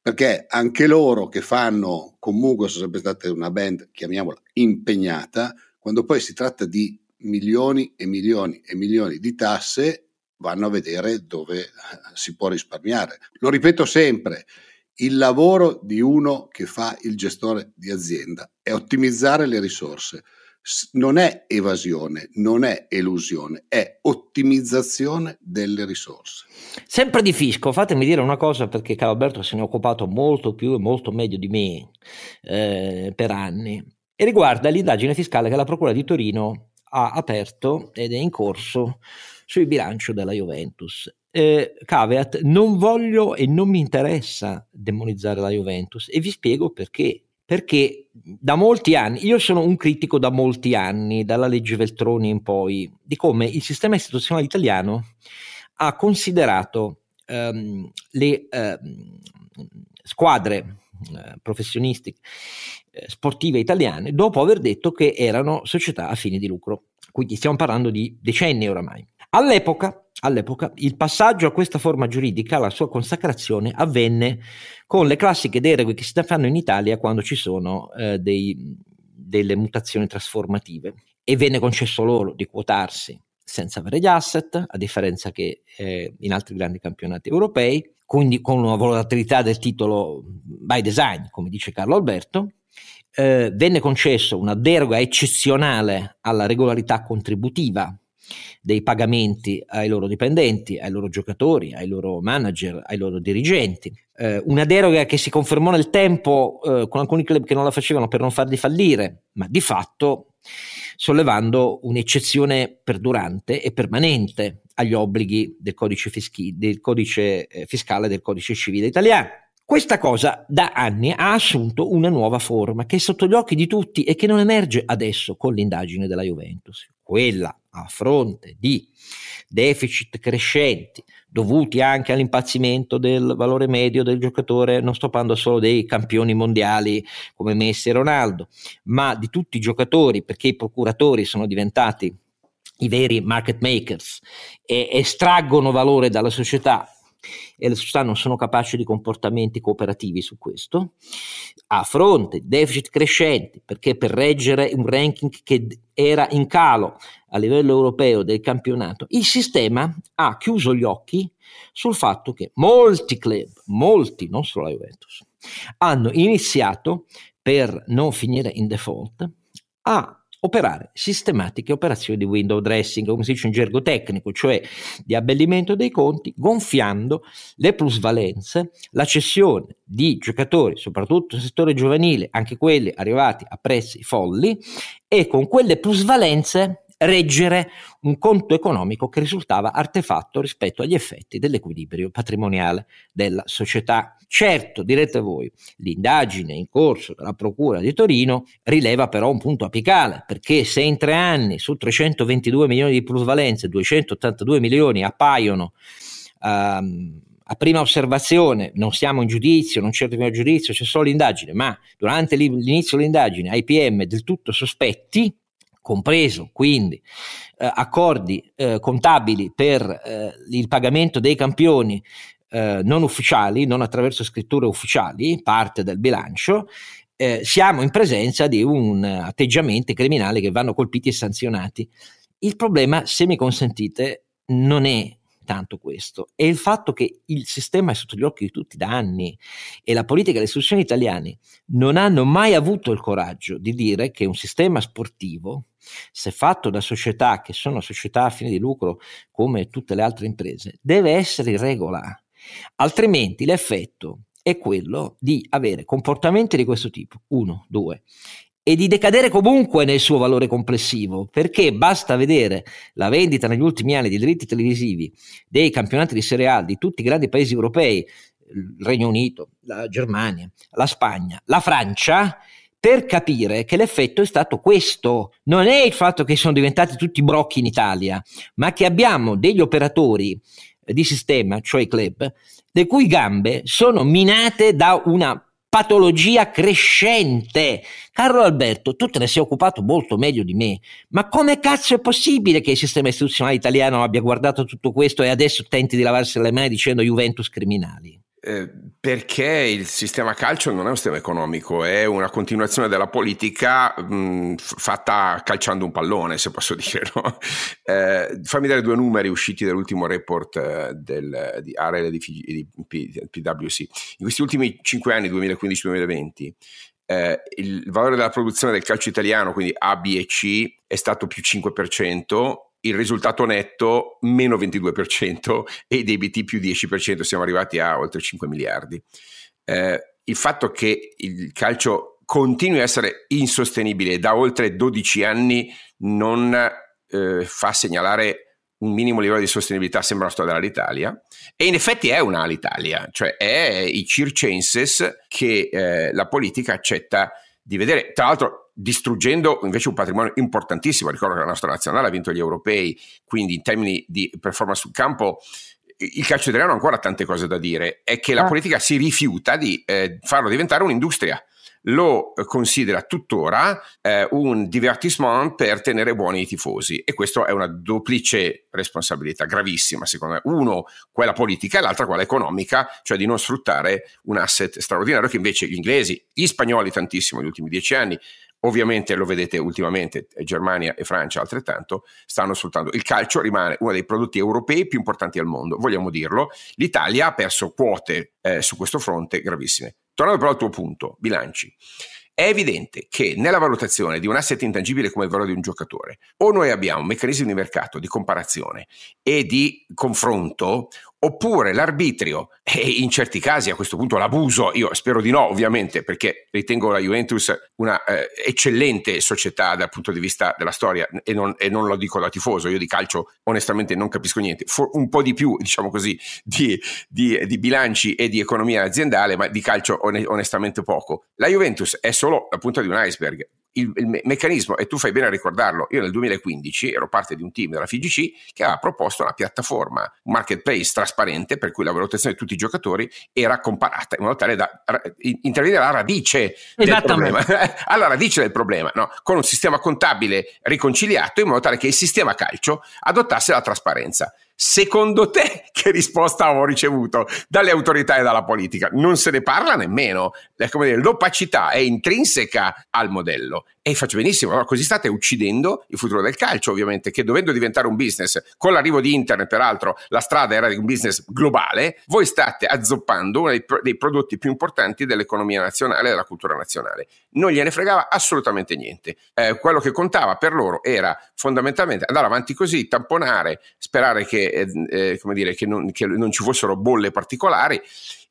Perché anche loro che fanno, comunque sono sempre state una band, chiamiamola, impegnata, quando poi si tratta di milioni e milioni e milioni di tasse, vanno a vedere dove si può risparmiare. Lo ripeto sempre, il lavoro di uno che fa il gestore di azienda è ottimizzare le risorse. Non è evasione, non è elusione, è ottimizzazione delle risorse. Sempre di fisco, fatemi dire una cosa perché Carlo Alberto se ne è occupato molto più e molto meglio di me eh, per anni e riguarda l'indagine fiscale che la Procura di Torino ha aperto ed è in corso sul bilancio della Juventus eh, caveat, non voglio e non mi interessa demonizzare la Juventus e vi spiego perché. Perché da molti anni, io sono un critico da molti anni, dalla legge Veltroni in poi, di come il sistema istituzionale italiano ha considerato ehm, le ehm, squadre eh, professionistiche eh, sportive italiane dopo aver detto che erano società a fini di lucro. Quindi stiamo parlando di decenni oramai. All'epoca All'epoca il passaggio a questa forma giuridica, la sua consacrazione, avvenne con le classiche deroghe che si fanno in Italia quando ci sono eh, dei, delle mutazioni trasformative e venne concesso loro di quotarsi senza avere gli asset, a differenza che eh, in altri grandi campionati europei, quindi con una volatilità del titolo by design, come dice Carlo Alberto, eh, venne concesso una deroga eccezionale alla regolarità contributiva dei pagamenti ai loro dipendenti, ai loro giocatori, ai loro manager, ai loro dirigenti. Eh, una deroga che si confermò nel tempo eh, con alcuni club che non la facevano per non farli fallire, ma di fatto sollevando un'eccezione perdurante e permanente agli obblighi del codice, fischi, del codice eh, fiscale del codice civile italiano. Questa cosa da anni ha assunto una nuova forma che è sotto gli occhi di tutti e che non emerge adesso con l'indagine della Juventus, quella a fronte di deficit crescenti dovuti anche all'impazzimento del valore medio del giocatore, non sto parlando solo dei campioni mondiali come Messi e Ronaldo, ma di tutti i giocatori perché i procuratori sono diventati i veri market makers e estraggono valore dalla società e le società non sono capaci di comportamenti cooperativi su questo, a fronte di deficit crescenti, perché per reggere un ranking che era in calo a livello europeo del campionato, il sistema ha chiuso gli occhi sul fatto che molti club, molti, non solo la Juventus, hanno iniziato per non finire in default a operare sistematiche operazioni di window dressing, come si dice in gergo tecnico, cioè di abbellimento dei conti, gonfiando le plusvalenze, la cessione di giocatori, soprattutto nel settore giovanile, anche quelli arrivati a prezzi folli, e con quelle plusvalenze reggere un conto economico che risultava artefatto rispetto agli effetti dell'equilibrio patrimoniale della società. Certo, direte voi, l'indagine in corso della Procura di Torino rileva però un punto apicale, perché se in tre anni su 322 milioni di plusvalenze 282 milioni appaiono um, a prima osservazione non siamo in giudizio, non certo in giudizio, c'è solo l'indagine, ma durante l'inizio dell'indagine ai PM del tutto sospetti, compreso quindi eh, accordi eh, contabili per eh, il pagamento dei campioni eh, non ufficiali, non attraverso scritture ufficiali, parte del bilancio, eh, siamo in presenza di un atteggiamento criminale che vanno colpiti e sanzionati. Il problema, se mi consentite, non è tanto questo, è il fatto che il sistema è sotto gli occhi di tutti da anni e la politica e le istituzioni italiane non hanno mai avuto il coraggio di dire che un sistema sportivo, se fatto da società che sono società a fine di lucro come tutte le altre imprese, deve essere in regola, altrimenti l'effetto è quello di avere comportamenti di questo tipo. Uno, due e di decadere comunque nel suo valore complessivo, perché basta vedere la vendita negli ultimi anni di diritti televisivi dei campionati di Serie A di tutti i grandi paesi europei, il Regno Unito, la Germania, la Spagna, la Francia, per capire che l'effetto è stato questo. Non è il fatto che sono diventati tutti brocchi in Italia, ma che abbiamo degli operatori di sistema, cioè i club, le cui gambe sono minate da una patologia crescente. Carlo Alberto, tu te ne sei occupato molto meglio di me, ma come cazzo è possibile che il sistema istituzionale italiano abbia guardato tutto questo e adesso tenti di lavarsi le mani dicendo Juventus criminali? Eh, perché il sistema calcio non è un sistema economico, è una continuazione della politica mh, fatta calciando un pallone, se posso dire. No? Eh, fammi dare due numeri usciti dall'ultimo report eh, del, di AREL di, di, PwC. In questi ultimi cinque anni, 2015-2020, eh, il valore della produzione del calcio italiano, quindi A, B e C, è stato più 5%, il risultato netto meno 22% e i debiti più 10%, siamo arrivati a oltre 5 miliardi. Eh, il fatto che il calcio continui a essere insostenibile da oltre 12 anni non eh, fa segnalare un minimo livello di sostenibilità sembra una storia dell'Italia e in effetti è una Alitalia, cioè è i circenses che eh, la politica accetta di vedere. Tra l'altro distruggendo invece un patrimonio importantissimo. Ricordo che la nostra nazionale ha vinto gli europei, quindi in termini di performance sul campo il calcio italiano ha ancora tante cose da dire, è che la ah. politica si rifiuta di eh, farlo diventare un'industria lo considera tuttora eh, un divertissement per tenere buoni i tifosi e questa è una duplice responsabilità gravissima secondo me. Uno, quella politica e l'altra quella economica, cioè di non sfruttare un asset straordinario che invece gli inglesi, gli spagnoli tantissimo negli ultimi dieci anni, ovviamente lo vedete ultimamente, Germania e Francia altrettanto, stanno sfruttando. Il calcio rimane uno dei prodotti europei più importanti al mondo, vogliamo dirlo. L'Italia ha perso quote eh, su questo fronte gravissime. Tornando però al tuo punto, bilanci. È evidente che nella valutazione di un asset intangibile come il valore di un giocatore, o noi abbiamo meccanismi di mercato, di comparazione e di confronto, oppure l'arbitrio. E in certi casi a questo punto l'abuso, io spero di no ovviamente perché ritengo la Juventus una eh, eccellente società dal punto di vista della storia e non, e non, lo dico da tifoso, io di calcio onestamente non capisco niente, For, un po' di più diciamo così di, di, di, bilanci e di economia aziendale ma di calcio onestamente poco. La Juventus è solo la punta di un iceberg, il, il, meccanismo, e tu fai bene a ricordarlo, io nel 2015 ero parte di un team della FIGC che aveva proposto una piattaforma, un marketplace trasparente per cui la valutazione di tutti i giocatori era comparata in modo tale da intervenire alla radice del problema, alla radice del problema, no? con un sistema contabile riconciliato in modo tale che il sistema calcio adottasse la trasparenza. Secondo te che risposta ho ricevuto dalle autorità e dalla politica? Non se ne parla nemmeno. Dire, l'opacità è intrinseca al modello e faccio benissimo, allora, così state uccidendo il futuro del calcio, ovviamente, che dovendo diventare un business, con l'arrivo di internet, peraltro, la strada era di un business globale, voi state azzoppando uno dei, dei prodotti più importanti dell'economia nazionale e della cultura nazionale. Non gliene fregava assolutamente niente. Eh, quello che contava per loro era fondamentalmente andare avanti così, tamponare, sperare che, eh, eh dire, che, non, che non ci fossero bolle particolari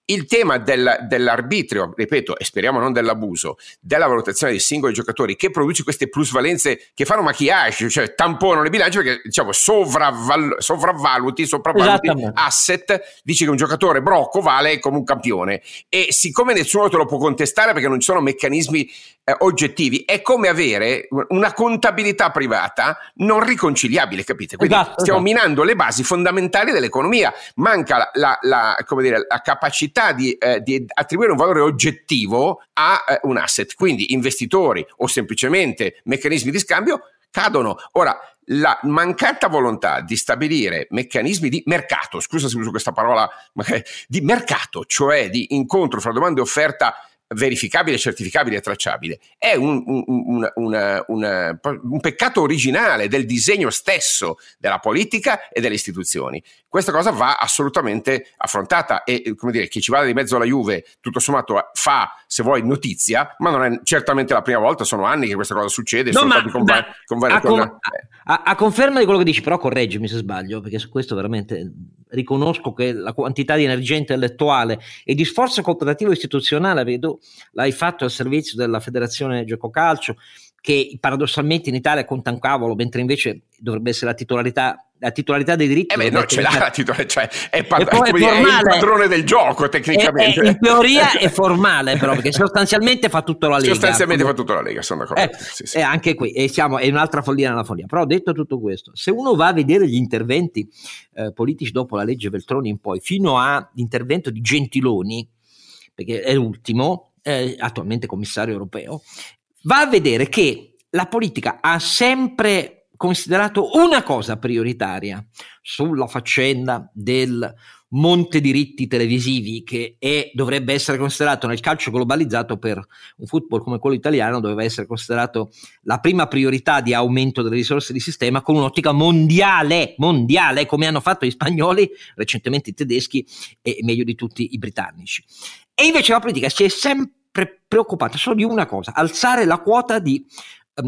il tema del, dell'arbitrio, ripeto, e speriamo non dell'abuso, della valutazione dei singoli giocatori che produce queste plusvalenze che fanno maquillage, cioè tamponano le bilance perché diciamo sovravval- sopravvaluti, sopravvaluti asset, dici che un giocatore brocco vale come un campione e siccome nessuno te lo può contestare perché non ci sono meccanismi eh, oggettivi, è come avere una contabilità privata non riconciliabile, capite? Quindi esatto, stiamo esatto. minando le basi fondamentali dell'economia, manca la, la, la, dire, la capacità capacità di, eh, di, attribuire un valore oggettivo a eh, un asset. Quindi investitori o semplicemente meccanismi di scambio cadono. Ora, la mancata volontà di stabilire meccanismi di mercato, scusa se uso questa parola, di mercato, cioè di incontro fra domanda e offerta verificabile, certificabile e tracciabile. È un, un, una, una, un, peccato originale del disegno stesso della politica e delle istituzioni. Questa cosa va assolutamente affrontata e, come dire, chi ci va di mezzo alla Juve, tutto sommato, fa, se vuoi, notizia, ma non è certamente la prima volta, sono anni che questa cosa succede. No, ma, con, ma con a, con, a, a, conferma di quello che dici, però correggimi se sbaglio, perché su questo veramente riconosco che la quantità di energia intellettuale e di sforzo cooperativo istituzionale, vedo, l'hai fatto al servizio della Federazione Gioco Calcio, che paradossalmente in Italia conta un cavolo, mentre invece dovrebbe essere la titolarità la titolarità dei diritti. Eh beh, no, ce l'ha la titolarità, cioè è, pa- è, è, è, il padrone del gioco tecnicamente. in teoria è formale però, perché sostanzialmente fa tutto la Lega. Sostanzialmente fa tutto la Lega, sono d'accordo. Eh, sì, sì. anche qui, e siamo, è un'altra follia nella follia. Però detto tutto questo, se uno va a vedere gli interventi eh, politici dopo la legge Veltroni in poi, fino all'intervento di Gentiloni, perché è l'ultimo, eh, attualmente commissario europeo, va a vedere che la politica ha sempre considerato una cosa prioritaria sulla faccenda del monte diritti televisivi che è, dovrebbe essere considerato nel calcio globalizzato per un football come quello italiano, doveva essere considerato la prima priorità di aumento delle risorse di sistema con un'ottica mondiale, mondiale come hanno fatto gli spagnoli, recentemente i tedeschi e meglio di tutti i britannici. E invece la politica si è sempre preoccupata solo di una cosa, alzare la quota di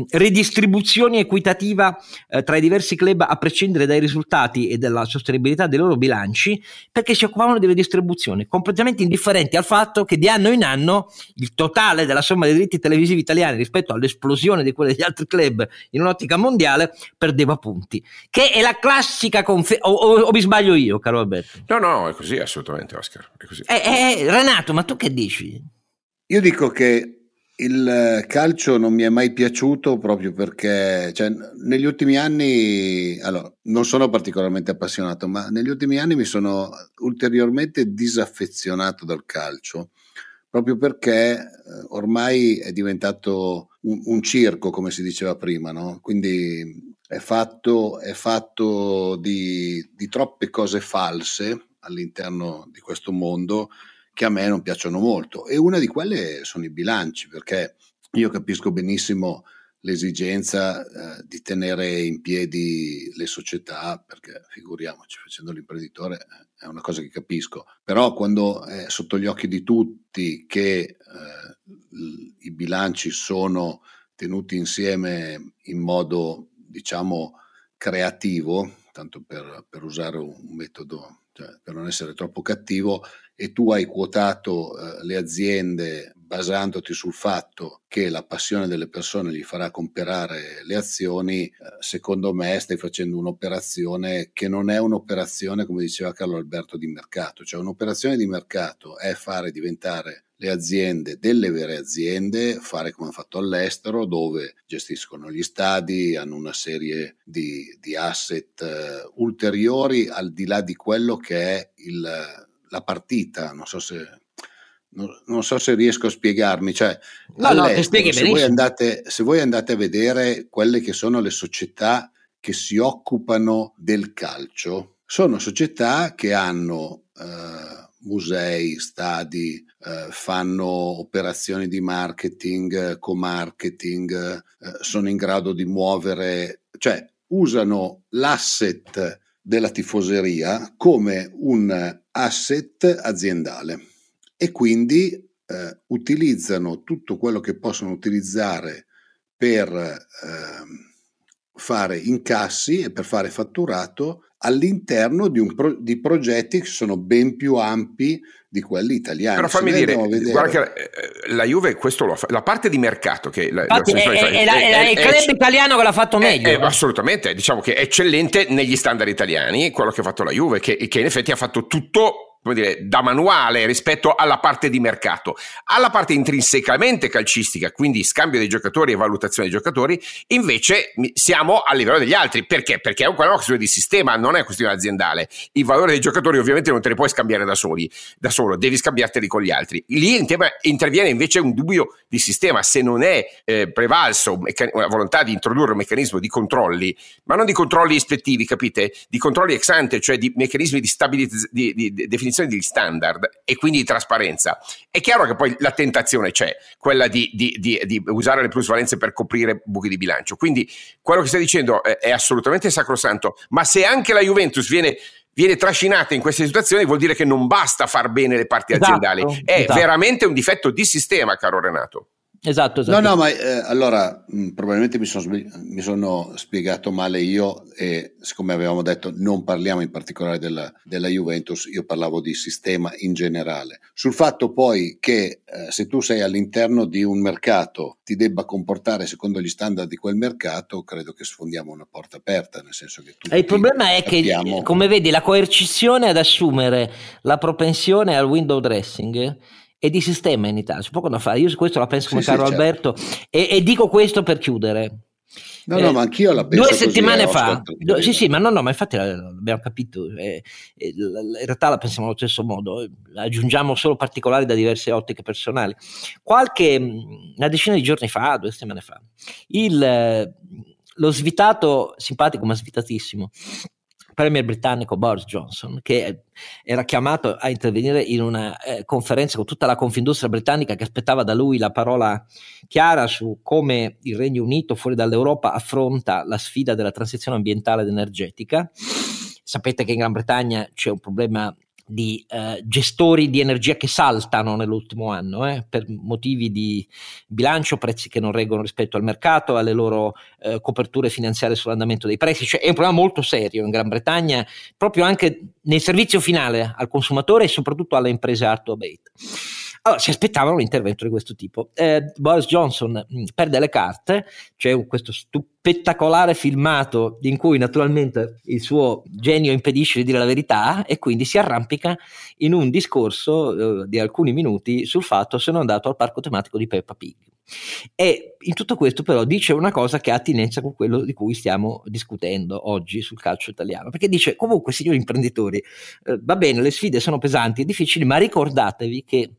redistribuzione equitativa uh, tra i diversi club a prescindere dai risultati e dalla sostenibilità dei loro bilanci, perché si occupavano di redistribuzione, completamente indifferenti al fatto che di anno in anno il totale della somma dei diritti televisivi italiani rispetto all'esplosione di quelli degli altri club in un'ottica mondiale perdeva punti, che è la classica conferma, o, o, o, mi sbaglio io, caro Alberto? No, no, è così assolutamente Oscar, è così. Eh, eh, Renato, ma tu che dici? Io dico che il calcio non mi è mai piaciuto proprio perché cioè, negli ultimi anni, allora, non sono particolarmente appassionato, ma negli ultimi anni mi sono ulteriormente disaffezionato dal calcio, proprio perché eh, ormai è diventato un, un, circo, come si diceva prima, no? quindi è fatto, è fatto di, di troppe cose false all'interno di questo mondo che a me non piacciono molto. E una di quelle sono i bilanci perché io capisco benissimo l'esigenza eh, di tenere in piedi le società, perché figuriamoci, facendo l'imprenditore eh, è una cosa che capisco, però quando è sotto gli occhi di tutti che eh, i bilanci sono tenuti insieme in modo, diciamo, creativo, tanto per, per usare un metodo, cioè per non essere troppo cattivo, e tu hai quotato eh, le aziende basandoti sul fatto che la passione delle persone gli farà comprare le azioni, eh, secondo me stai facendo un'operazione che non è un'operazione, come diceva Carlo Alberto, di mercato, cioè un'operazione di mercato è fare diventare le aziende delle vere aziende, fare come hanno fatto all'estero, dove gestiscono gli stadi, hanno una serie di, di asset uh, ulteriori al di là di quello che è il la partita, non so se non, so se riesco a spiegarmi, cioè no, no, se, voi andate, se voi andate a vedere quelle che sono le società che si occupano del calcio, sono società che hanno eh, musei, stadi, eh, fanno operazioni di marketing, co-marketing, eh, sono in grado di muovere, cioè usano l'asset della tifoseria come un asset aziendale e quindi eh, utilizzano tutto quello che possono utilizzare per eh, fare incassi e per fare fatturato all'interno di, pro- di, progetti che sono ben più ampi di quelli italiani. Però fammi dire, guarda che eh, la Juve questo lo fa, la parte di mercato che la, Infatti, è, è, è, è, il club italiano che l'ha fatto meglio. assolutamente, diciamo che è eccellente negli standard italiani, quello che ha fatto la Juve, che, che in effetti ha fatto tutto come dire, da manuale rispetto alla parte di mercato. Alla parte intrinsecamente calcistica, quindi scambio dei giocatori e valutazione dei giocatori, invece siamo a livello degli altri. Perché? Perché è una questione di sistema, non è una questione aziendale. I valori dei giocatori ovviamente non te li puoi scambiare da soli, da solo, devi scambiarteli con gli altri. Lì interviene invece un dubbio di sistema, se non è eh, prevalso una volontà di introdurre un meccanismo di controlli, ma non di controlli ispettivi, capite? Di controlli ex ante, cioè di meccanismi di, stabilizz- di, di definizione definizione degli standard e quindi di trasparenza, è chiaro che poi la tentazione c'è, quella di, di, di, di usare le plusvalenze per coprire buchi di bilancio. Quindi quello che stai dicendo è, è assolutamente sacrosanto, ma se anche la Juventus viene viene trascinata in queste situazioni vuol dire che non basta far bene le parti esatto, aziendali, è esatto. veramente un difetto di sistema, caro Renato. Esatto, esatto. No, no, ma eh, allora mh, mm, probabilmente mi sono, mi sono, spiegato male io e siccome avevamo detto non parliamo in particolare della, della, Juventus, io parlavo di sistema in generale. Sul fatto poi che eh, se tu sei all'interno di un mercato ti debba comportare secondo gli standard di quel mercato, credo che sfondiamo una porta aperta, nel senso che tutti Il problema è sappiamo... che, come vedi, la coercizione ad assumere la propensione al window dressing e di sistema in Italia. C'è poco da fare. Io questo la penso come sì, caro sì, certo. Alberto e, e, dico questo per chiudere. No, no, eh, ma anch'io la penso Due settimane così, fa, due, sì, sì, ma no, no, ma infatti l'abbiamo capito. Eh, eh, in realtà la pensiamo allo stesso modo, aggiungiamo solo particolari da diverse ottiche personali. Qualche, una decina di giorni fa, due settimane fa, il, lo svitato, simpatico ma svitatissimo, premier britannico Boris Johnson, che era chiamato a intervenire in una eh, conferenza con tutta la confindustria britannica che aspettava da lui la parola chiara su come il Regno Unito fuori dall'Europa affronta la sfida della transizione ambientale ed energetica. Sapete che in Gran Bretagna c'è un problema di eh, gestori di energia che saltano nell'ultimo anno eh, per motivi di bilancio, prezzi che non reggono rispetto al mercato, alle loro eh, coperture finanziarie sull'andamento dei prezzi. Cioè, è un problema molto serio in Gran Bretagna, proprio anche nel servizio finale al consumatore e soprattutto alle imprese hard to abate. Allora, si aspettavano un intervento di questo tipo. Eh, Boris Johnson mm, perde le carte, c'è questo spettacolare filmato in cui naturalmente il suo genio impedisce di dire la verità e quindi si arrampica in un discorso eh, di alcuni minuti sul fatto se non è andato al parco tematico di Peppa Pig. E in tutto questo però dice una cosa che ha attinenza con quello di cui stiamo discutendo oggi sul calcio italiano, perché dice comunque signori imprenditori, eh, va bene, le sfide sono pesanti e difficili, ma ricordatevi che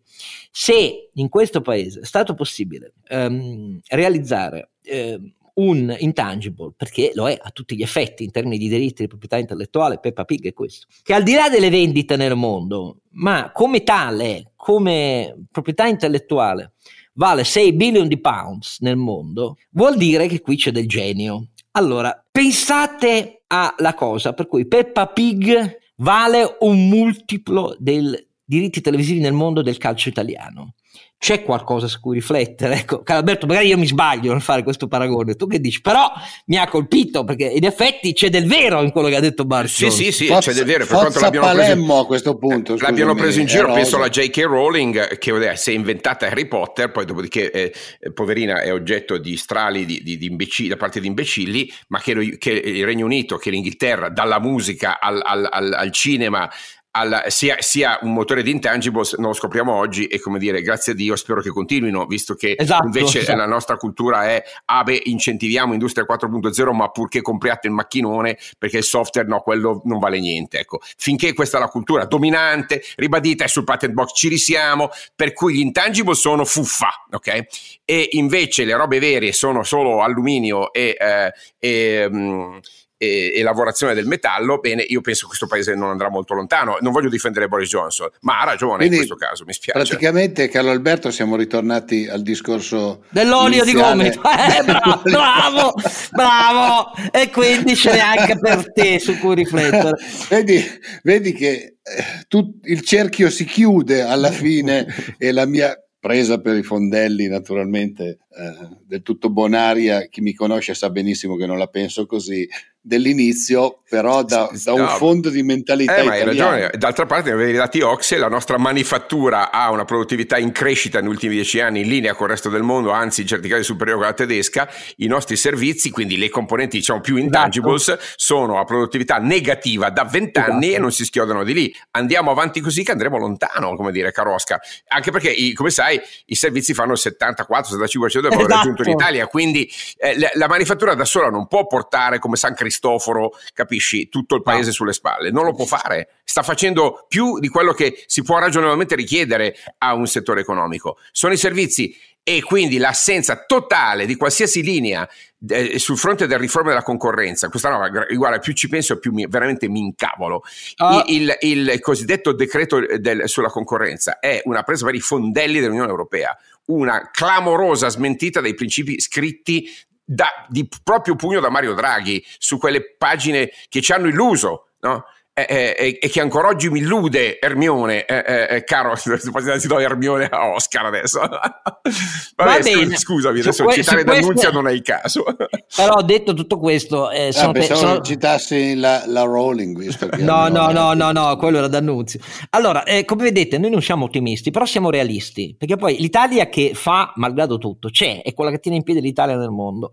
se in questo paese è stato possibile ehm, realizzare ehm, un intangible, perché lo è a tutti gli effetti in termini di diritti di proprietà intellettuale, Peppa Pig è questo, che al di là delle vendite nel mondo, ma come tale, come proprietà intellettuale, vale 6 billion di pounds nel mondo, vuol dire che qui c'è del genio. Allora, pensate alla cosa per cui Peppa Pig vale un multiplo dei diritti televisivi nel mondo del calcio italiano c'è qualcosa su cui riflettere. Ecco, Alberto, magari io mi sbaglio nel fare questo paragone, tu che dici? Però mi ha colpito perché in effetti c'è del vero in quello che ha detto Barcio. Sì, sì, sì, Forza, c'è del vero. Per quanto l'abbiamo Palermo preso, a questo punto. Scusami, l'abbiamo preso in giro, penso alla J.K. Rowling che vabbè, si è inventata Harry Potter, poi dopodiché eh, poverina è oggetto di strali di, di, di imbecilli, da parte di imbecilli, ma che, lo, che, il Regno Unito, che l'Inghilterra, dalla musica al, al, al, al cinema, alla, sia, sia, un motore di intangibles, non lo scopriamo oggi e come dire, grazie a Dio spero che continuino, visto che esatto, invece esatto. la nostra cultura è, ah beh, incentiviamo Industria 4.0, ma purché compriate il macchinone, perché il software no, quello non vale niente. Ecco, finché questa è la cultura dominante, ribadita, e sul patent box ci risiamo, per cui gli intangibles sono fuffa, ok? E invece le robe vere sono solo alluminio e, eh, e um, e, e, lavorazione del metallo, bene, io penso che questo paese non andrà molto lontano. Non voglio difendere Boris Johnson, ma ha ragione Quindi, in questo caso, mi spiace. Praticamente, Carlo Alberto, siamo ritornati al discorso dell'olio iniziale. di gomito. Eh, bravo, bravo, bravo, e quindi ce n'è anche per te su cui riflettere. vedi, vedi che eh, tu, il cerchio si chiude alla fine e la mia presa per i fondelli naturalmente eh, del tutto bonaria, chi mi conosce sa benissimo che non la penso così, dell'inizio, però da, da un fondo di mentalità. Eh, ma hai ragione, d'altra parte, avevi dati Oxe, la nostra manifattura ha una produttività in crescita negli ultimi dieci anni, in linea con il resto del mondo, anzi in certi casi superiore a quella tedesca. I nostri servizi, quindi le componenti diciamo più intangibles, esatto. sono a produttività negativa da vent'anni esatto. e non si schiodano di lì. Andiamo avanti così che andremo lontano, come dire, Carosca. Anche perché, come sai, i servizi fanno il 74-75% del valore esatto. raggiunto in Italia, quindi eh, la, la manifattura da sola non può portare come San Cristoforo Cristoforo, capisci, tutto il paese no. sulle spalle. Non lo può fare. Sta facendo più di quello che si può ragionevolmente richiedere a un settore economico. Sono i servizi e quindi l'assenza totale di qualsiasi linea eh, sul fronte della riforma della concorrenza, questa roba, guarda, più ci penso più mi, veramente mi incavolo. Oh. Il, il, il, cosiddetto decreto del, sulla concorrenza è una presa per i fondelli dell'Unione Europea, una clamorosa smentita dei principi scritti da, di proprio pugno da Mario Draghi su quelle pagine che ci hanno illuso. No? E, e, che ancora oggi mi illude Ermione, eh, eh, caro, ti do Ermione a Oscar adesso. Vabbè, scusa, scusami, adesso que- citare D'Annunzia non è il caso. Però ho detto tutto questo... Eh, sono, ah, pensavo sono... citassi la, la Rowling, visto che... no, no, no, no, no, quello era D'Annunzio. Allora, eh, come vedete, noi non siamo ottimisti, però siamo realisti, perché poi l'Italia che fa, malgrado tutto, c'è, è quella che tiene in piedi l'Italia nel mondo.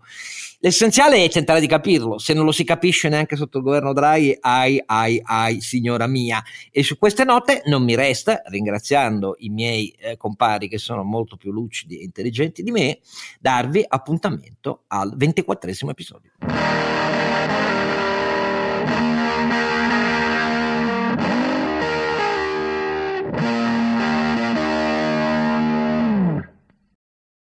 L'essenziale è tentare di capirlo, se non lo si capisce neanche sotto il governo Draghi, ai, ai, ai, signora mia. E su queste note non mi resta, ringraziando i miei eh, compari che sono molto più lucidi e intelligenti di me, darvi appuntamento al ventiquattresimo episodio.